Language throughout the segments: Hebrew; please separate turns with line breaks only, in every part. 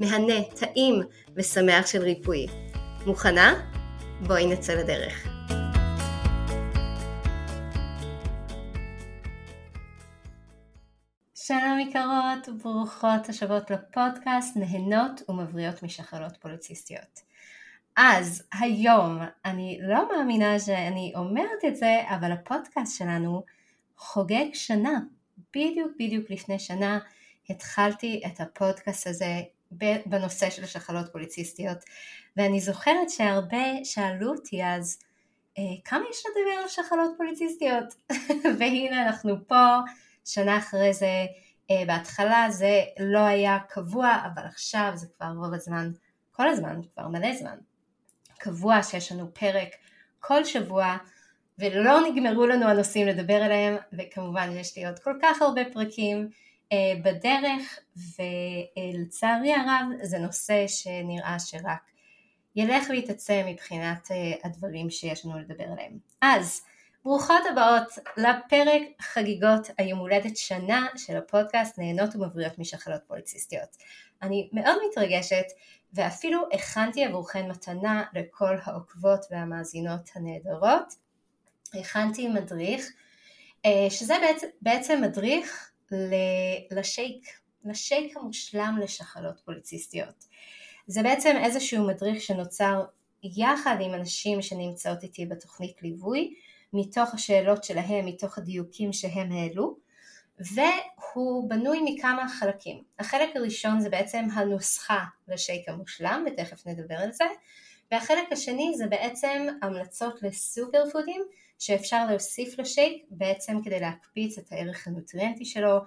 מהנה, טעים ושמח של ריפוי. מוכנה? בואי נצא לדרך. שלום יקרות, ברוכות השבות לפודקאסט נהנות ומבריאות משחלות פוליציסטיות. אז היום, אני לא מאמינה שאני אומרת את זה, אבל הפודקאסט שלנו חוגג שנה. בדיוק בדיוק לפני שנה התחלתי את הפודקאסט הזה בנושא של שחלות פוליציסטיות. ואני זוכרת שהרבה שאלו אותי אז אה, כמה יש לדבר על שחלות פוליציסטיות? והנה אנחנו פה שנה אחרי זה אה, בהתחלה זה לא היה קבוע אבל עכשיו זה כבר רוב הזמן כל הזמן כבר מלא זמן קבוע שיש לנו פרק כל שבוע ולא נגמרו לנו הנושאים לדבר עליהם וכמובן יש לי עוד כל כך הרבה פרקים בדרך ולצערי הרב זה נושא שנראה שרק ילך ויתעצם מבחינת אה, הדברים שיש לנו לדבר עליהם. אז ברוכות הבאות לפרק חגיגות היום הולדת שנה של הפודקאסט נהנות ומבריאות משחלות פוליציסטיות. אני מאוד מתרגשת ואפילו הכנתי עבורכן מתנה לכל העוקבות והמאזינות הנהדרות. הכנתי מדריך אה, שזה בעצם מדריך לשייק, לשייק המושלם לשחלות פוליציסטיות. זה בעצם איזשהו מדריך שנוצר יחד עם אנשים שנמצאות איתי בתוכנית ליווי, מתוך השאלות שלהם, מתוך הדיוקים שהם העלו, והוא בנוי מכמה חלקים. החלק הראשון זה בעצם הנוסחה לשייק המושלם, ותכף נדבר על זה, והחלק השני זה בעצם המלצות לסופר פודים שאפשר להוסיף לשייק בעצם כדי להקפיץ את הערך הנוטריאנטי שלו.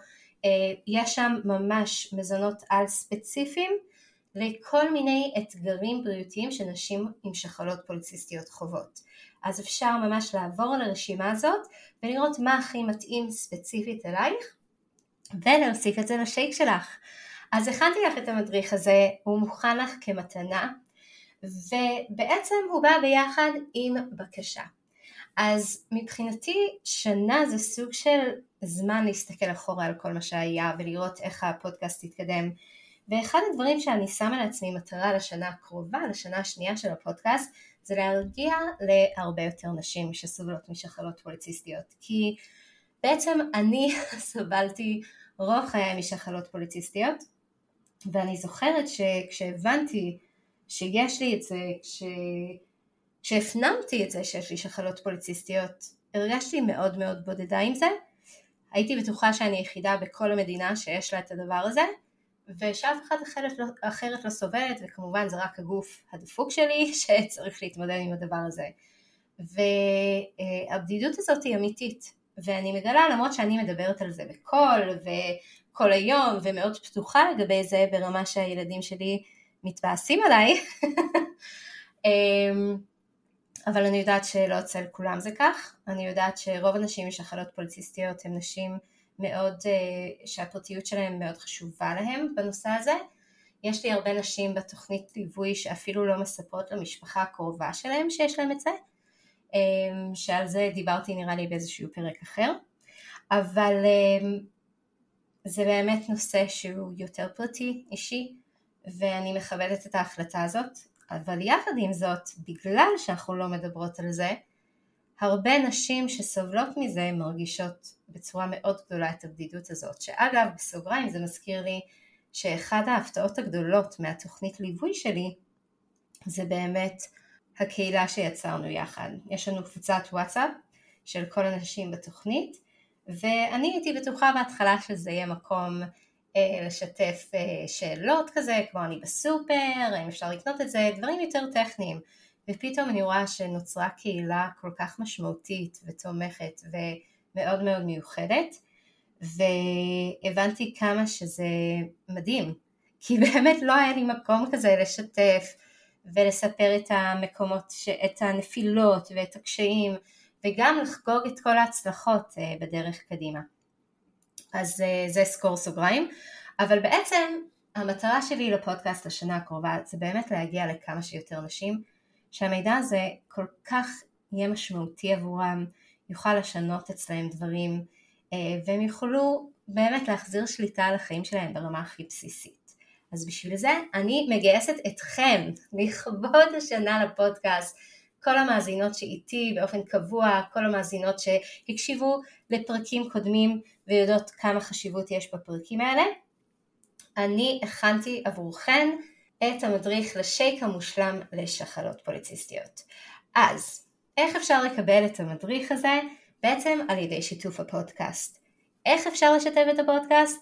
אה, יש שם ממש מזונות על ספציפיים לכל מיני אתגרים בריאותיים שנשים עם שחלות פוליציסטיות חוות. אז אפשר ממש לעבור על הרשימה הזאת ולראות מה הכי מתאים ספציפית אלייך ולהוסיף את זה לשייק שלך. אז הכנתי לך את המדריך הזה, הוא מוכן לך כמתנה ובעצם הוא בא ביחד עם בקשה. אז מבחינתי שנה זה סוג של זמן להסתכל אחורה על כל מה שהיה ולראות איך הפודקאסט יתקדם. ואחד הדברים שאני שמה לעצמי מטרה לשנה הקרובה, לשנה השנייה של הפודקאסט, זה להרגיע להרבה יותר נשים שסובלות משחלות פוליציסטיות. כי בעצם אני סבלתי רוב חיי משחלות פוליציסטיות, ואני זוכרת שכשהבנתי שיש לי את זה, ש... כשהפנמתי את זה שיש לי שחלות פוליציסטיות, הרגשתי מאוד מאוד בודדה עם זה. הייתי בטוחה שאני היחידה בכל המדינה שיש לה את הדבר הזה, ושאף אחת אחרת לא, אחרת לא סובלת, וכמובן זה רק הגוף הדפוק שלי שצריך להתמודד עם הדבר הזה. והבדידות הזאת היא אמיתית, ואני מגלה למרות שאני מדברת על זה בקול וכל היום ומאוד פתוחה לגבי זה ברמה שהילדים שלי מתבאסים עליי, אמ, אבל אני יודעת שלא אצל כולם זה כך, אני יודעת שרוב הנשים עם שחלות פוליציסטיות הן נשים מאוד, אה, שהפרטיות שלהן מאוד חשובה להן בנושא הזה. יש לי הרבה נשים בתוכנית ליווי שאפילו לא מספרות למשפחה הקרובה שלהן שיש להן את זה, אמ, שעל זה דיברתי נראה לי באיזשהו פרק אחר, אבל אמ, זה באמת נושא שהוא יותר פרטי, אישי, ואני מכבדת את ההחלטה הזאת. אבל יחד עם זאת, בגלל שאנחנו לא מדברות על זה, הרבה נשים שסובלות מזה מרגישות בצורה מאוד גדולה את הבדידות הזאת, שאגב, בסוגריים זה מזכיר לי שאחד ההפתעות הגדולות מהתוכנית ליווי שלי, זה באמת הקהילה שיצרנו יחד. יש לנו קבוצת וואטסאפ של כל הנשים בתוכנית, ואני הייתי בטוחה בהתחלה שזה יהיה מקום לשתף אה, שאלות כזה, כמו אני בסופר, האם אפשר לקנות את זה, דברים יותר טכניים. ופתאום אני רואה שנוצרה קהילה כל כך משמעותית ותומכת ומאוד מאוד מיוחדת, והבנתי כמה שזה מדהים, כי באמת לא היה לי מקום כזה לשתף ולספר את המקומות, את הנפילות ואת הקשיים, וגם לחגוג את כל ההצלחות אה, בדרך קדימה. אז אה, זה סקור סוגריים, אבל בעצם המטרה שלי לפודקאסט לשנה הקרובה זה באמת להגיע לכמה שיותר נשים שהמידע הזה כל כך יהיה משמעותי עבורם, יוכל לשנות אצלהם דברים אה, והם יוכלו באמת להחזיר שליטה על החיים שלהם ברמה הכי בסיסית. אז בשביל זה אני מגייסת אתכם לכבוד השנה לפודקאסט, כל המאזינות שאיתי באופן קבוע, כל המאזינות שהקשיבו לפרקים קודמים ויודעות כמה חשיבות יש בפרקים האלה. אני הכנתי עבורכן את המדריך לשייק המושלם לשחלות פוליציסטיות. אז, איך אפשר לקבל את המדריך הזה? בעצם על ידי שיתוף הפודקאסט. איך אפשר לשתף את הפודקאסט?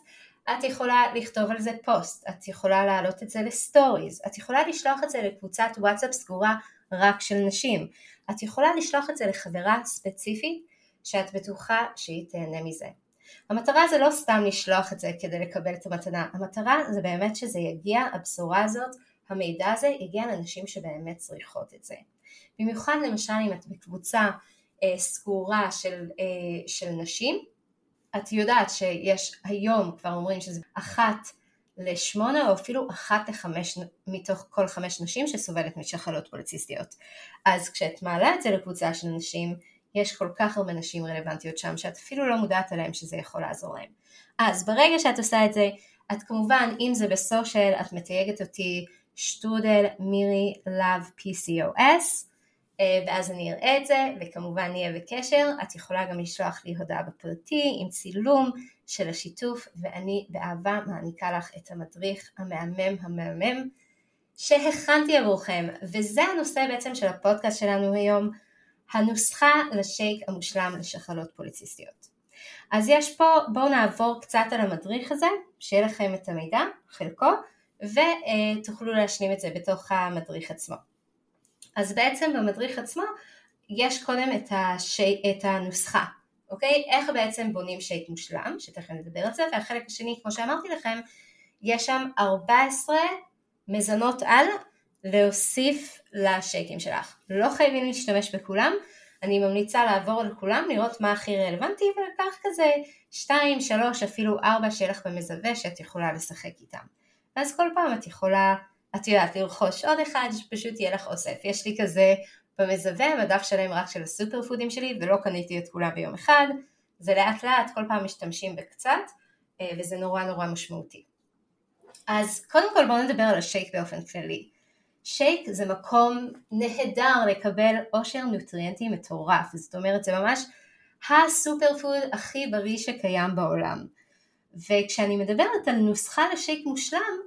את יכולה לכתוב על זה פוסט, את יכולה להעלות את זה לסטוריז, את יכולה לשלוח את זה לקבוצת וואטסאפ סגורה רק של נשים, את יכולה לשלוח את זה לחברה ספציפית שאת בטוחה שהיא תהנה מזה. המטרה זה לא סתם לשלוח את זה כדי לקבל את המתנה, המטרה זה באמת שזה יגיע, הבשורה הזאת, המידע הזה יגיע לנשים שבאמת צריכות את זה. במיוחד למשל אם את בקבוצה אה, סגורה של, אה, של נשים, את יודעת שיש היום כבר אומרים שזה אחת לשמונה או אפילו אחת לחמש מתוך כל חמש נשים שסובלת משחלות פוליציסטיות. אז כשאת מעלה את זה לקבוצה של נשים, יש כל כך הרבה נשים רלוונטיות שם שאת אפילו לא מודעת עליהן שזה יכול לעזור להן. אז ברגע שאת עושה את זה, את כמובן, אם זה בסושיאל, את מתייגת אותי שטרודל מירי לאב PCOS, אה, ואז אני אראה את זה, וכמובן נהיה בקשר. את יכולה גם לשלוח לי הודעה בפרטי עם צילום של השיתוף, ואני באהבה מעניקה לך את המדריך המהמם המהמם שהכנתי עבורכם, וזה הנושא בעצם של הפודקאסט שלנו היום. הנוסחה לשייק המושלם לשחלות פוליציסטיות. אז יש פה, בואו נעבור קצת על המדריך הזה, שיהיה לכם את המידע, חלקו, ותוכלו להשלים את זה בתוך המדריך עצמו. אז בעצם במדריך עצמו יש קודם את, השי, את הנוסחה, אוקיי? איך בעצם בונים שייק מושלם, שתכף נדבר על זה, והחלק השני, כמו שאמרתי לכם, יש שם 14 מזונות על להוסיף לשייקים שלך. לא חייבים להשתמש בכולם, אני ממליצה לעבור על כולם, לראות מה הכי רלוונטי ולקח כזה 2, 3, אפילו 4 שיהיה לך במזווה שאת יכולה לשחק איתם. ואז כל פעם את יכולה, את יודעת, לרכוש עוד אחד שפשוט יהיה לך אוסף. יש לי כזה במזווה מדף שלם רק של הסופר פודים שלי ולא קניתי את כולם ביום אחד, זה לאט לאט כל פעם משתמשים בקצת אה, וזה נורא נורא משמעותי. אז קודם כל בואו נדבר על השייק באופן כללי. שייק זה מקום נהדר לקבל עושר נוטריאנטי מטורף, זאת אומרת זה ממש הסופר פוד הכי בריא שקיים בעולם. וכשאני מדברת על נוסחה לשייק מושלם,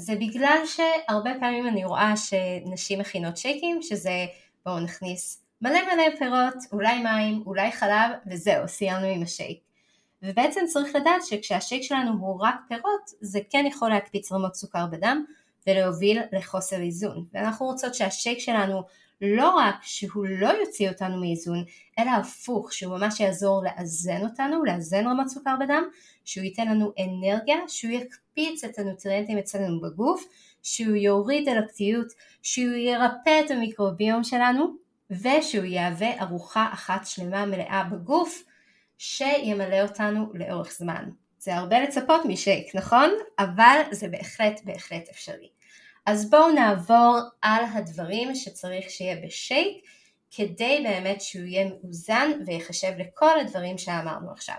זה בגלל שהרבה פעמים אני רואה שנשים מכינות שייקים, שזה בואו נכניס מלא מלא פירות, אולי מים, אולי חלב, וזהו, סיימנו עם השייק. ובעצם צריך לדעת שכשהשייק שלנו הוא רק פירות, זה כן יכול להקפיץ רמות סוכר בדם, ולהוביל לחוסר איזון. ואנחנו רוצות שהשייק שלנו לא רק שהוא לא יוציא אותנו מאיזון, אלא הפוך, שהוא ממש יעזור לאזן אותנו, לאזן רמת סוכר בדם, שהוא ייתן לנו אנרגיה, שהוא יקפיץ את הנוטריאנטים אצלנו בגוף, שהוא יוריד אלקטיות, שהוא ירפא את המיקרוביום שלנו, ושהוא יהווה ארוחה אחת שלמה מלאה בגוף, שימלא אותנו לאורך זמן. זה הרבה לצפות משייק, נכון? אבל זה בהחלט בהחלט אפשרי. אז בואו נעבור על הדברים שצריך שיהיה בשייק כדי באמת שהוא יהיה מאוזן ויחשב לכל הדברים שאמרנו עכשיו.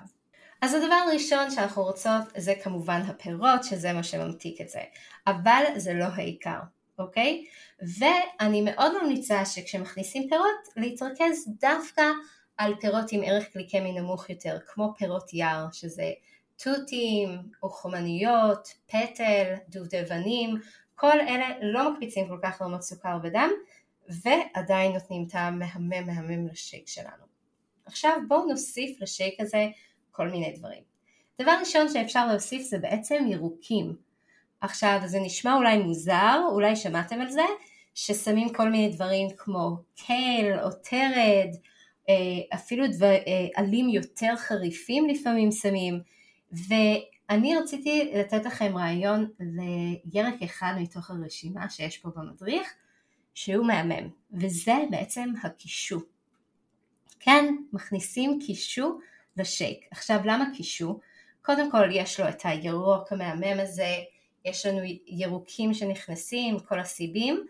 אז הדבר הראשון שאנחנו רוצות זה כמובן הפירות שזה מה שממתיק את זה, אבל זה לא העיקר, אוקיי? ואני מאוד ממליצה שכשמכניסים פירות להתרכז דווקא על פירות עם ערך גליקמי נמוך יותר, כמו פירות יער, שזה תותים, או חומניות, פטל, דובדבנים, כל אלה לא מקפיצים כל כך רמות סוכר בדם ועדיין נותנים טעם מהמם מהמם לשייק שלנו. עכשיו בואו נוסיף לשייק הזה כל מיני דברים. דבר ראשון שאפשר להוסיף זה בעצם ירוקים. עכשיו זה נשמע אולי מוזר, אולי שמעתם על זה, ששמים כל מיני דברים כמו קייל או טרד, אה, אפילו דבר, אה, עלים יותר חריפים לפעמים שמים, ואני רציתי לתת לכם רעיון לירק אחד מתוך הרשימה שיש פה במדריך, שהוא מהמם, וזה בעצם הקישו. כן, מכניסים קישו לשייק. עכשיו למה קישו? קודם כל יש לו את הירוק המהמם הזה, יש לנו ירוקים שנכנסים, כל הסיבים,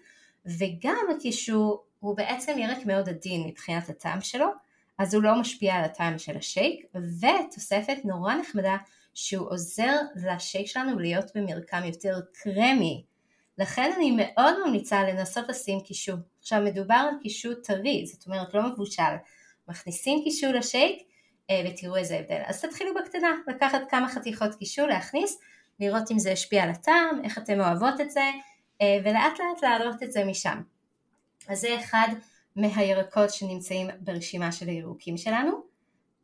וגם הקישור הוא בעצם ירק מאוד עדין מבחינת הטעם שלו, אז הוא לא משפיע על הטעם של השייק, ותוספת נורא נחמדה שהוא עוזר לשייק שלנו להיות במרקם יותר קרמי. לכן אני מאוד ממליצה לנסות לשים קישור. עכשיו מדובר על קישור טרי, זאת אומרת לא מבושל. מכניסים קישור לשייק ותראו איזה הבדל. אז תתחילו בקטנה, לקחת כמה חתיכות קישור, להכניס, לראות אם זה השפיע על הטעם, איך אתן אוהבות את זה, אה, ולאט לאט להעלות את זה משם. אז זה אחד מהירקות שנמצאים ברשימה של הירוקים שלנו,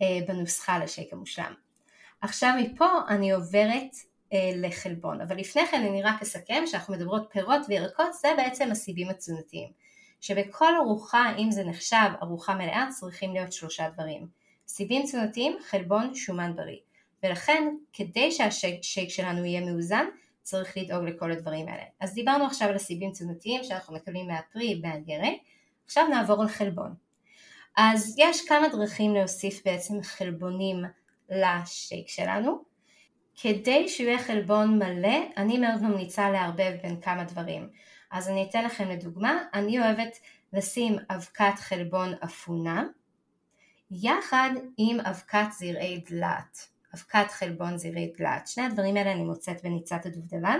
אה, בנוסחה לשייק המושלם. עכשיו מפה אני עוברת לחלבון, אבל לפני כן אני רק אסכם שאנחנו מדברות פירות וירקות, זה בעצם הסיבים התזונתיים. שבכל ארוחה, אם זה נחשב ארוחה מלאה, צריכים להיות שלושה דברים. סיבים תזונתיים, חלבון, שומן בריא. ולכן, כדי שהשייק שלנו יהיה מאוזן, צריך לדאוג לכל הדברים האלה. אז דיברנו עכשיו על הסיבים תזונתיים שאנחנו מקבלים מהפרי והגרק, עכשיו נעבור לחלבון. אז יש כמה דרכים להוסיף בעצם חלבונים לשייק שלנו. כדי שהוא יהיה חלבון מלא, אני מאוד ממליצה לערבב בין כמה דברים. אז אני אתן לכם לדוגמה, אני אוהבת לשים אבקת חלבון אפונה, יחד עם אבקת זרעי דלעת, אבקת חלבון זרעי דלעת. שני הדברים האלה אני מוצאת בניצת הדובדבן,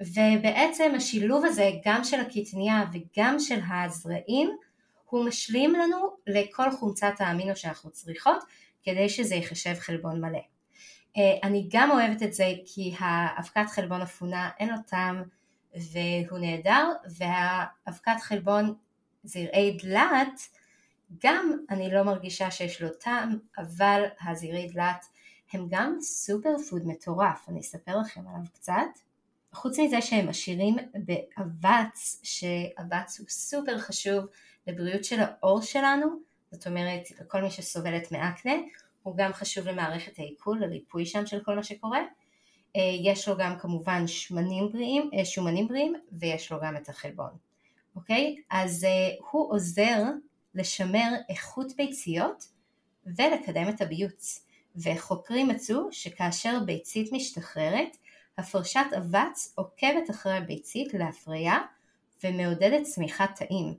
ובעצם השילוב הזה גם של הקטניה וגם של הזרעים הוא משלים לנו לכל חומצת האמינו שאנחנו צריכות כדי שזה ייחשב חלבון מלא. אה, אני גם אוהבת את זה כי האבקת חלבון אפונה אין לו טעם והוא נהדר והאבקת חלבון זרעי דלעת גם אני לא מרגישה שיש לו טעם, אבל הזירי דלת הם גם סופר פוד מטורף, אני אספר לכם עליו קצת. חוץ מזה שהם עשירים באבץ, שאבץ הוא סופר חשוב לבריאות של העור שלנו, זאת אומרת לכל מי שסובלת מאקנה, הוא גם חשוב למערכת העיכול, לריפוי שם של כל מה שקורה. אה, יש לו גם כמובן שמנים בריאים, אה, שומנים בריאים ויש לו גם את החלבון, אוקיי? אז אה, הוא עוזר לשמר איכות ביציות ולקדם את הביוץ. וחוקרים מצאו שכאשר ביצית משתחררת, הפרשת אבץ עוקבת אחרי הביצית להפריה ומעודדת צמיחת תאים.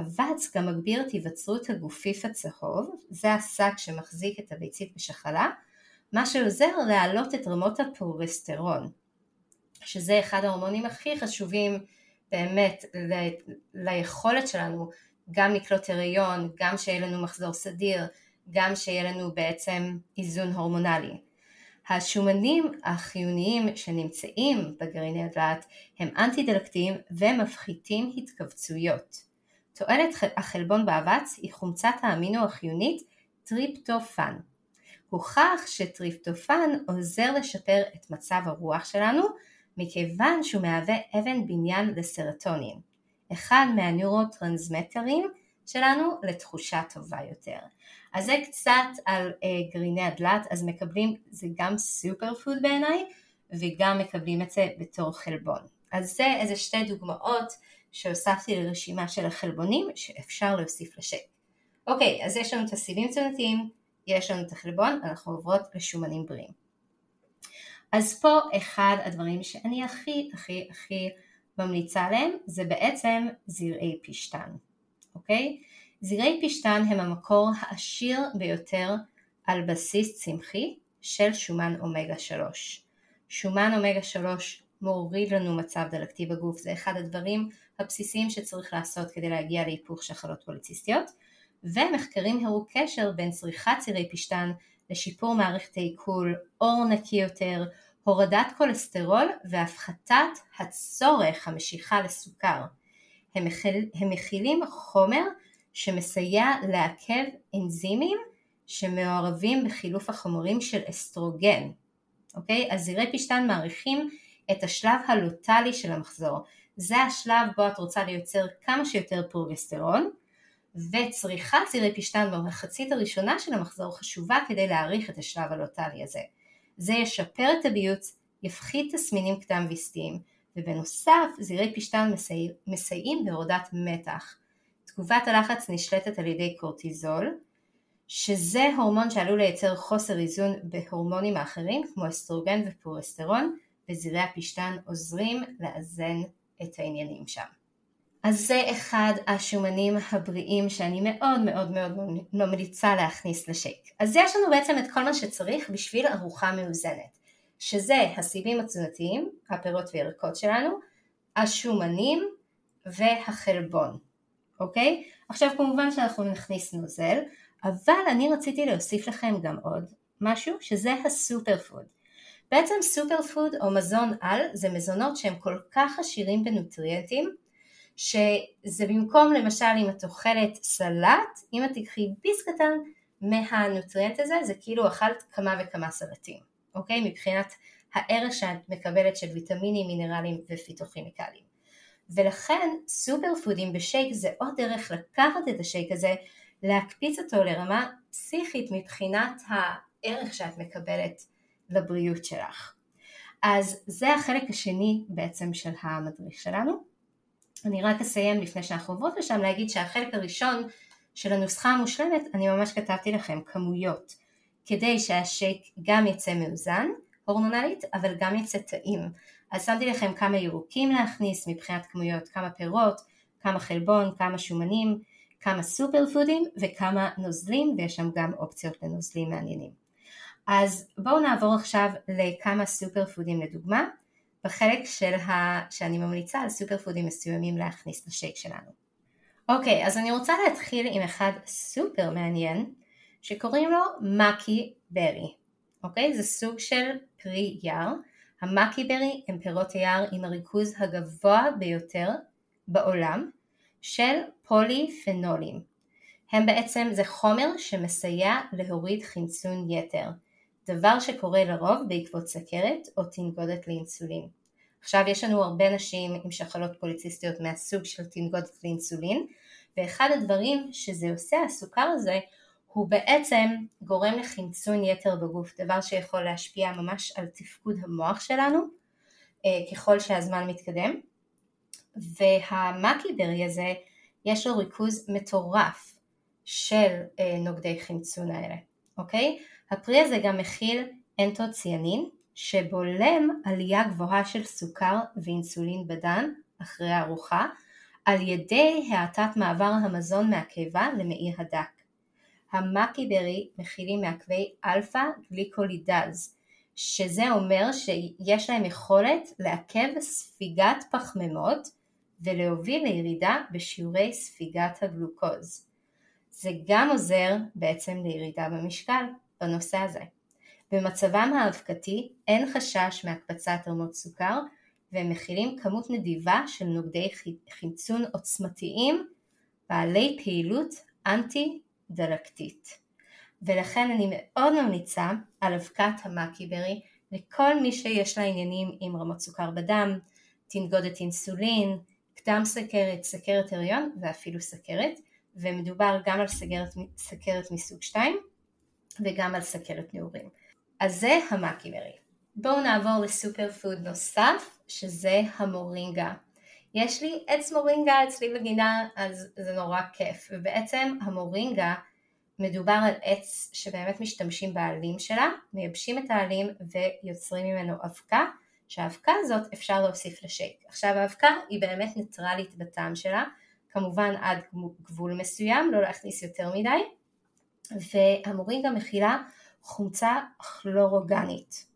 אבץ גם מגביר את היווצרות הגופיף הצהוב, זה השק שמחזיק את הביצית בשחלה, מה שעוזר להעלות את רמות הפרוגסטרון, שזה אחד ההורמונים הכי חשובים באמת ל- ליכולת שלנו גם לקלוט הריון, גם שיהיה לנו מחזור סדיר, גם שיהיה לנו בעצם איזון הורמונלי. השומנים החיוניים שנמצאים בגרעיני הדלעת הם אנטי דלקתיים ומפחיתים התכווצויות. תועלת החלבון באבץ היא חומצת האמינו החיונית טריפטופן. הוכח שטריפטופן עוזר לשפר את מצב הרוח שלנו מכיוון שהוא מהווה אבן בניין לסרטונין. אחד מהנוירוטרנסמיטרים שלנו לתחושה טובה יותר. אז זה קצת על אה, גרעיני הדלעת, אז מקבלים, זה גם סופר פוד בעיניי, וגם מקבלים את זה בתור חלבון. אז זה איזה שתי דוגמאות שהוספתי לרשימה של החלבונים שאפשר להוסיף לשייק. אוקיי, אז יש לנו את הסיבים תזונתיים, יש לנו את החלבון, אנחנו עוברות לשומנים בריאים. אז פה אחד הדברים שאני הכי הכי הכי ממליצה עליהם זה בעצם זרעי פשטן, אוקיי? זרעי פשטן הם המקור העשיר ביותר על בסיס צמחי של שומן אומגה 3. שומן אומגה 3 מוריד לנו מצב דלקתי בגוף, זה אחד הדברים הבסיסיים שצריך לעשות כדי להגיע להיפוך שחלות פוליציסטיות, ומחקרים הראו קשר בין צריכת זרעי פשטן לשיפור מערכת העיכול, אור נקי יותר, הורדת כולסטרול והפחתת הצורך המשיכה לסוכר. הם, מכיל, הם מכילים חומר שמסייע לעכב אנזימים שמעורבים בחילוף החומרים של אסטרוגן. אוקיי? אז זירי פשטן מעריכים את השלב הלוטלי של המחזור. זה השלב בו את רוצה לייצר כמה שיותר פרוגסטרון, וצריכת זירי פשטן במחצית הראשונה של המחזור חשובה כדי להעריך את השלב הלוטלי הזה. זה ישפר את הביוץ, יפחית תסמינים קדם ויסטיים, ובנוסף זירי פשטן מסי... מסייעים בהורדת מתח. תגובת הלחץ נשלטת על ידי קורטיזול, שזה הורמון שעלול לייצר חוסר איזון בהורמונים האחרים כמו אסטרוגן ופורסטרון, וזירי הפשטן עוזרים לאזן את העניינים שם. אז זה אחד השומנים הבריאים שאני מאוד מאוד מאוד ממליצה להכניס לשייק. אז יש לנו בעצם את כל מה שצריך בשביל ארוחה מאוזנת, שזה הסיבים התזונתיים, הפירות וירקות שלנו, השומנים והחלבון, אוקיי? עכשיו כמובן שאנחנו נכניס נוזל, אבל אני רציתי להוסיף לכם גם עוד משהו, שזה הסופר פוד. בעצם סופר פוד או מזון על זה מזונות שהם כל כך עשירים בנוטריאנטים שזה במקום למשל אם את אוכלת סלט, אם את תקחי ביס קטן מהנוטריאנט הזה זה כאילו אכלת כמה וכמה סלטים, אוקיי? מבחינת הערך שאת מקבלת של ויטמינים, מינרלים ופיתוכימיקלים. ולכן סופר פודים בשייק זה עוד דרך לקחת את השייק הזה, להקפיץ אותו לרמה פסיכית מבחינת הערך שאת מקבלת לבריאות שלך. אז זה החלק השני בעצם של המדריך שלנו. אני רק אסיים לפני שאנחנו עוברות לשם להגיד שהחלק הראשון של הנוסחה המושלמת אני ממש כתבתי לכם כמויות. כדי שהשייק גם יצא מאוזן הורמונלית אבל גם יצא טעים. אז שמתי לכם כמה ירוקים להכניס מבחינת כמויות כמה פירות, כמה חלבון, כמה שומנים, כמה סופר פודים וכמה נוזלים ויש שם גם אופציות לנוזלים מעניינים. אז בואו נעבור עכשיו לכמה סופר פודים לדוגמה בחלק של ה... שאני ממליצה על סופר פודים מסוימים להכניס לשייק שלנו. אוקיי, אז אני רוצה להתחיל עם אחד סופר מעניין שקוראים לו maqui berry. אוקיי? זה סוג של פרי יער. ה maqui berry הם פירות היער עם הריכוז הגבוה ביותר בעולם של פוליפנולים. הם בעצם, זה חומר שמסייע להוריד חמצון יתר. דבר שקורה לרוב בעקבות סכרת או תנגודת לאינסולין. עכשיו יש לנו הרבה נשים עם שחלות פוליציסטיות מהסוג של תנגודת לאינסולין ואחד הדברים שזה עושה הסוכר הזה הוא בעצם גורם לחמצון יתר בגוף, דבר שיכול להשפיע ממש על תפקוד המוח שלנו אה, ככל שהזמן מתקדם וה maqui berry הזה יש לו ריכוז מטורף של אה, נוגדי חמצון האלה, אוקיי? הפרי הזה גם מכיל אנטוציאנין שבולם עלייה גבוהה של סוכר ואינסולין בדם אחרי הארוחה על ידי האטת מעבר המזון מהקיבה למעי הדק. ה maqui berry מכילים מעכבי אלפא גליקולידז שזה אומר שיש להם יכולת לעכב ספיגת פחמימות ולהוביל לירידה בשיעורי ספיגת הגלוקוז. זה גם עוזר בעצם לירידה במשקל. בנושא הזה. במצבם האבקתי אין חשש מהקפצת רמות סוכר והם מכילים כמות נדיבה של נוגדי חמצון עוצמתיים בעלי פעילות אנטי דלקתית. ולכן אני מאוד ממליצה על אבקת המאקיברי לכל מי שיש לה עניינים עם רמות סוכר בדם, תנגודת אינסולין, קדם סכרת, סכרת הריון ואפילו סכרת, ומדובר גם על סכרת, מסוג 2 וגם על סכרת נעורים. אז זה המאקימרי. בואו נעבור לסופר פוד נוסף, שזה המורינגה. יש לי עץ מורינגה אצלי בגינה, אז זה נורא כיף. ובעצם המורינגה מדובר על עץ שבאמת משתמשים בעלים שלה, מייבשים את העלים ויוצרים ממנו אבקה, שהאבקה הזאת אפשר להוסיף לשייק. עכשיו האבקה היא באמת ניטרלית בטעם שלה, כמובן עד גבול מסוים, לא להכניס יותר מדי, והמורינגה מכילה חומצה כלורוגנית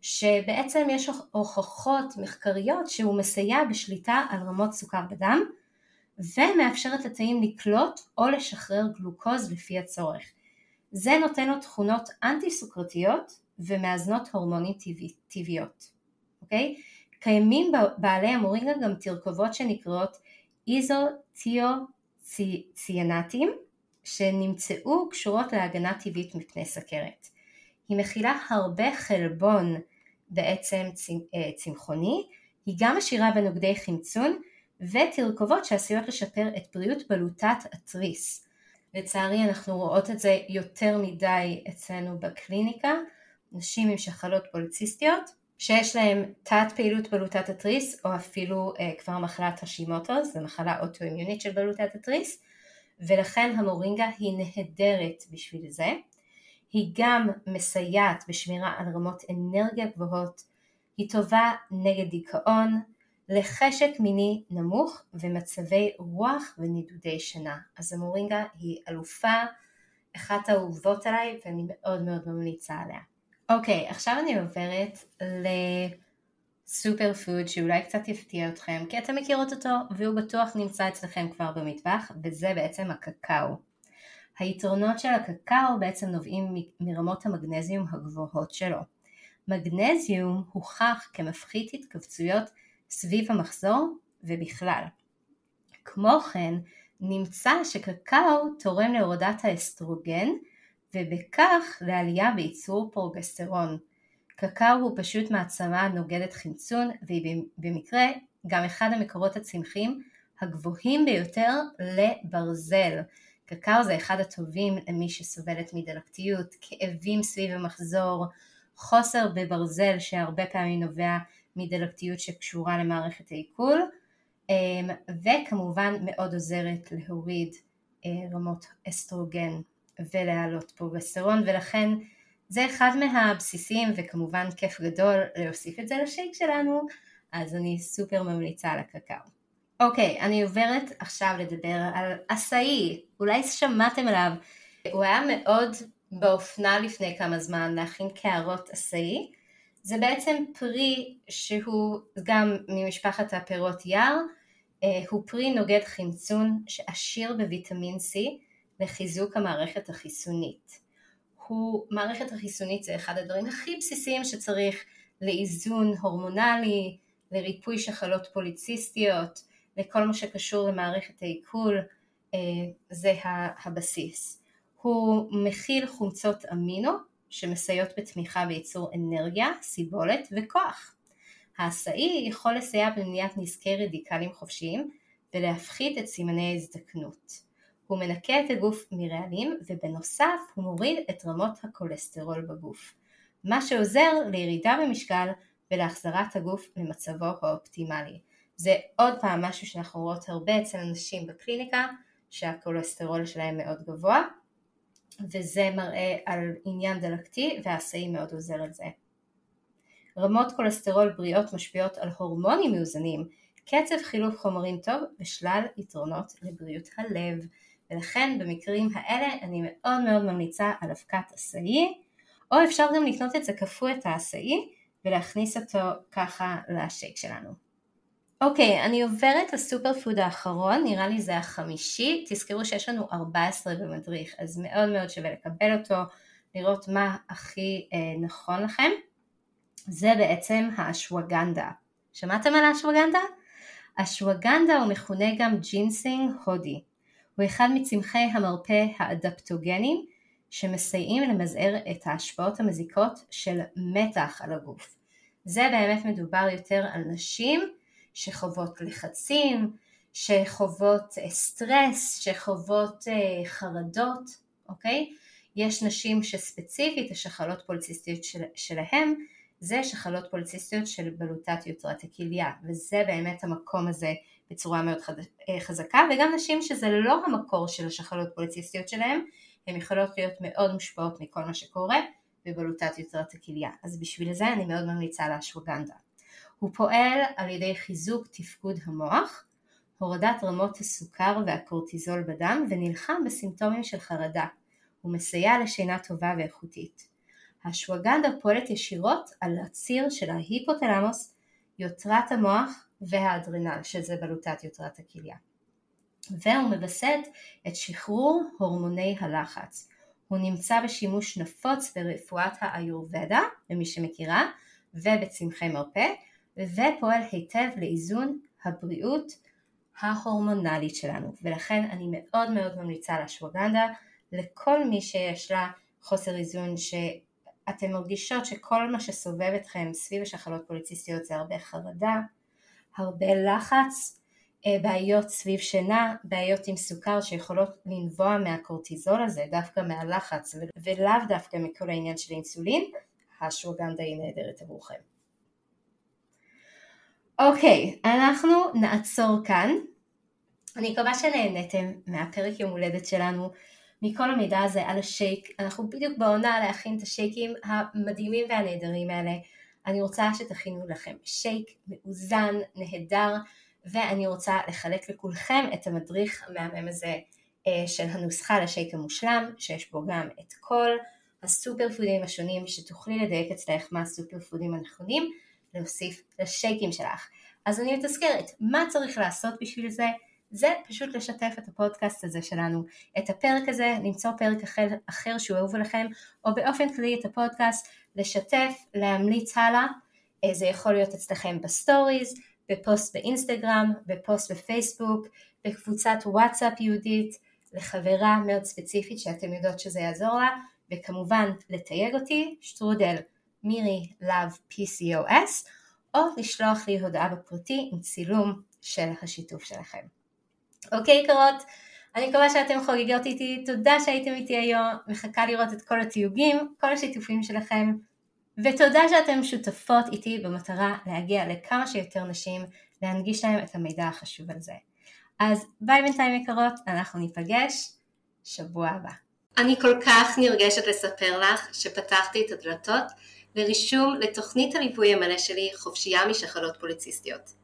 שבעצם יש הוכחות מחקריות שהוא מסייע בשליטה על רמות סוכר בדם ומאפשרת לתאים לקלוט או לשחרר גלוקוז לפי הצורך. זה נותן לו תכונות אנטי סוכרתיות ומאזנות הורמונים טבעיות, אוקיי? קיימים בעלי המורינגה גם תרכובות שנקראות איזוטיוציאנטים שנמצאו קשורות להגנה טבעית מפני סכרת. היא מכילה הרבה חלבון בעצם אה, צמחוני, היא גם עשירה בנוגדי חמצון ותרכובות שעשויות לשפר את בריאות בלוטת התריס. לצערי אנחנו רואות את זה יותר מדי אצלנו בקליניקה, נשים עם שחלות פוליציסטיות שיש להם תת פעילות בלוטת התריס או אפילו אה, כבר מחלת השימוטו, זו מחלה אוטואימיונית של בלוטת התריס ולכן המורינגה היא נהדרת בשביל זה. היא גם מסייעת בשמירה על רמות אנרגיה גבוהות, היא טובה נגד דיכאון, לחשק מיני נמוך ומצבי רוח ונידודי שינה. אז המורינגה היא אלופה, אחת האהובות עליי ואני מאוד מאוד ממליצה עליה. אוקיי, עכשיו אני עוברת לסופר פוד שאולי קצת יפתיע אתכם, כי אתם מכירות אותו והוא בטוח נמצא אצלכם כבר במטבח, וזה בעצם הקקאו. היתרונות של הקקאו בעצם נובעים מרמות המגנזיום הגבוהות שלו. מגנזיום הוכח כמפחית התכווצויות סביב המחזור ובכלל. כמו כן, נמצא שקקאו תורם להורדת האסטרוגן ובכך לעלייה בייצור פרוגסטרון. קקאו הוא פשוט מעצמה נוגדת חמצון והיא במקרה גם אחד המקורות הצמחיים הגבוהים ביותר לברזל. קקאו זה אחד הטובים למי שסובלת מדלקתיות, כאבים סביב המחזור, חוסר בברזל שהרבה פעמים נובע מדלקתיות שקשורה למערכת העיכול, אמ, וכמובן מאוד עוזרת להוריד אה, רמות אסטרוגן ולהעלות פרוגסטרון ולכן זה אחד מהבסיסים וכמובן כיף גדול להוסיף את זה לשייק שלנו אז אני סופר ממליצה על הקקאו. אוקיי, אני עוברת עכשיו לדבר על עשאי, אולי שמעתם עליו, הוא היה מאוד באופנה לפני כמה זמן להכין קערות עשאי, זה בעצם פרי שהוא גם ממשפחת הפירות יער, אה, הוא פרי נוגד חמצון שעשיר בוויטמין C לחיזוק המערכת החיסונית. הוא, מערכת החיסונית זה אחד הדברים הכי בסיסיים שצריך לאיזון הורמונלי, לריפוי שחלות פוליציסטיות, לכל מה שקשור למערכת העיכול, אה, זה הבסיס. הוא מכיל חומצות אמינו שמסייעות בתמיכה בייצור אנרגיה, סיבולת וכוח. העשאי יכול לסייע במניעת נזקי רדיקלים חופשיים ולהפחית את סימני ההזדקנות. הוא מנקה את הגוף מרעלים ובנוסף הוא מוריד את רמות הכולסטרול בגוף, מה שעוזר לירידה במשקל ולהחזרת הגוף למצבו האופטימלי. זה עוד פעם משהו שאנחנו רואות הרבה אצל אנשים בקליניקה שהכולסטרול שלהם מאוד גבוה וזה מראה על עניין דלקתי והעשאי מאוד עוזר על זה. רמות כולסטרול בריאות משפיעות על הורמונים מאוזנים, קצב חילוף חומרים טוב ושלל יתרונות לבריאות הלב. ולכן במקרים האלה אני מאוד מאוד ממליצה על אבקת עשאי, או אפשר גם לקנות את זה קפוא את האסאי ולהכניס אותו ככה לשייק שלנו. אוקיי, אני עוברת לסופר פוד האחרון, נראה לי זה החמישי, תזכרו שיש לנו 14 במדריך, אז מאוד מאוד שווה לקבל אותו, לראות מה הכי אה, נכון לכם. זה בעצם האשווגנדה. שמעתם על האשווגנדה? אשווגנדה הוא מכונה גם ג'ינסינג הודי. הוא אחד מצמחי המרפא האדפטוגנים שמסייעים למזער את ההשפעות המזיקות של מתח על הגוף. זה באמת מדובר יותר על נשים שחוות לחצים, שחוות אה, סטרס, שחוות אה, חרדות, אוקיי? יש נשים שספציפית השחלות פוליציסטיות של, שלהם זה שחלות פוליציסטיות של בלוטת יותרת הכליה וזה באמת המקום הזה בצורה מאוד אה, חזקה וגם נשים שזה לא המקור של השחלות פוליציסטיות שלהם הן יכולות להיות מאוד מושפעות מכל מה שקורה בבלוטת יותרת הכליה אז בשביל זה אני מאוד ממליצה לאשווגנדה הוא פועל על ידי חיזוק תפקוד המוח, הורדת רמות הסוכר והקורטיזול בדם ונלחם בסימפטומים של חרדה. הוא מסייע לשינה טובה ואיכותית. האשווגנדה פועלת ישירות על הציר של ההיפותלמוס, יותרת המוח והאדרנל, שזה בלוטת יותרת הכליה. והוא מווסת את שחרור הורמוני הלחץ. הוא נמצא בשימוש נפוץ ברפואת האיורבדה, למי שמכירה, ובצמחי מרפא, ופועל היטב לאיזון הבריאות ההורמונלית שלנו, ולכן אני מאוד מאוד ממליצה על אשווגנדה לכל מי שיש לה חוסר איזון שאתם מרגישות שכל מה שסובב אתכם סביב השחלות פוליציסטיות זה הרבה חרדה, הרבה לחץ, אה, בעיות סביב שינה, בעיות עם סוכר שיכולות לנבוע מהקורטיזול הזה, דווקא מהלחץ ולאו דווקא מכל העניין של האינסולין, השווגנדה היא נהדרת עבורכם. אוקיי, אנחנו נעצור כאן. אני מקווה שנהנתם מהפרק יום הולדת שלנו, מכל המידע הזה על השייק. אנחנו בדיוק בעונה להכין את השייקים המדהימים והנהדרים האלה. אני רוצה שתכינו לכם שייק מאוזן, נהדר, ואני רוצה לחלק לכולכם את המדריך המהמם הזה אה, של הנוסחה לשייק המושלם, שיש בו גם את כל הסופר פודים השונים שתוכלי לדייק אצלך מה הסופר פודים הנכונים להוסיף לשייקים שלך. אז אני מתזכרת, מה צריך לעשות בשביל זה? זה פשוט לשתף את הפודקאסט הזה שלנו, את הפרק הזה, למצוא פרק אחר, אחר שהוא אהוב עליכם, או באופן כללי את הפודקאסט, לשתף, להמליץ הלאה, אה, זה יכול להיות אצלכם בסטוריז, בפוסט באינסטגרם, בפוסט בפייסבוק, בקבוצת וואטסאפ ייעודית, לחברה מאוד ספציפית שאתם יודעות שזה יעזור לה, וכמובן לתייג אותי, שטרודל מירי love PCOS, או לשלוח לי הודעה בפרטי עם צילום של השיתוף שלכם. אוקיי יקרות, אני מקווה שאתם חוגגות איתי, תודה שהייתם איתי היום, מחכה לראות את כל התיוגים, כל השיתופים שלכם, ותודה שאתם שותפות איתי במטרה להגיע לכמה שיותר נשים, להנגיש להם את המידע החשוב על זה. אז ביי בינתיים יקרות, אנחנו ניפגש שבוע הבא. אני כל כך נרגשת לספר לך שפתחתי את הדלתות לרישום לתוכנית הליווי המלא שלי חופשייה משחלות פוליציסטיות.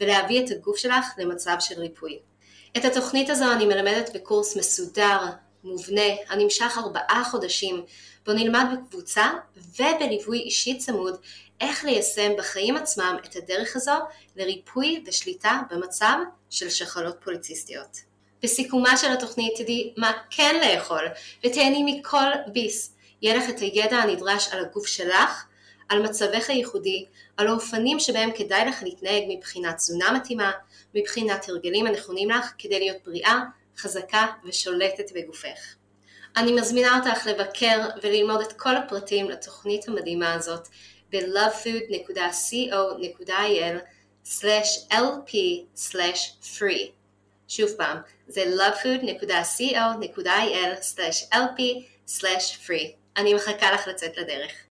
ולהביא את הגוף שלך למצב של ריפוי. את התוכנית הזו אני מלמדת בקורס מסודר, מובנה, הנמשך ארבעה חודשים, בו נלמד בקבוצה ובליווי אישי צמוד איך ליישם בחיים עצמם את הדרך הזו לריפוי ושליטה במצב של שחלות פוליציסטיות. בסיכומה של התוכנית תדעי מה כן לאכול ותהני מכל ביס. יהיה לך את הידע הנדרש על הגוף שלך, על מצבך הייחודי, על האופנים שבהם כדאי לך להתנהג מבחינת תזונה מתאימה, מבחינת הרגלים הנכונים לך כדי להיות בריאה, חזקה ושולטת בגופך. אני מזמינה אותך לבקר וללמוד את כל הפרטים לתוכנית המדהימה הזאת ב-lovefood.co.il/lp/free שוב פעם, זה lovefood.co.il/lp/free אני מחכה לך לצאת לדרך.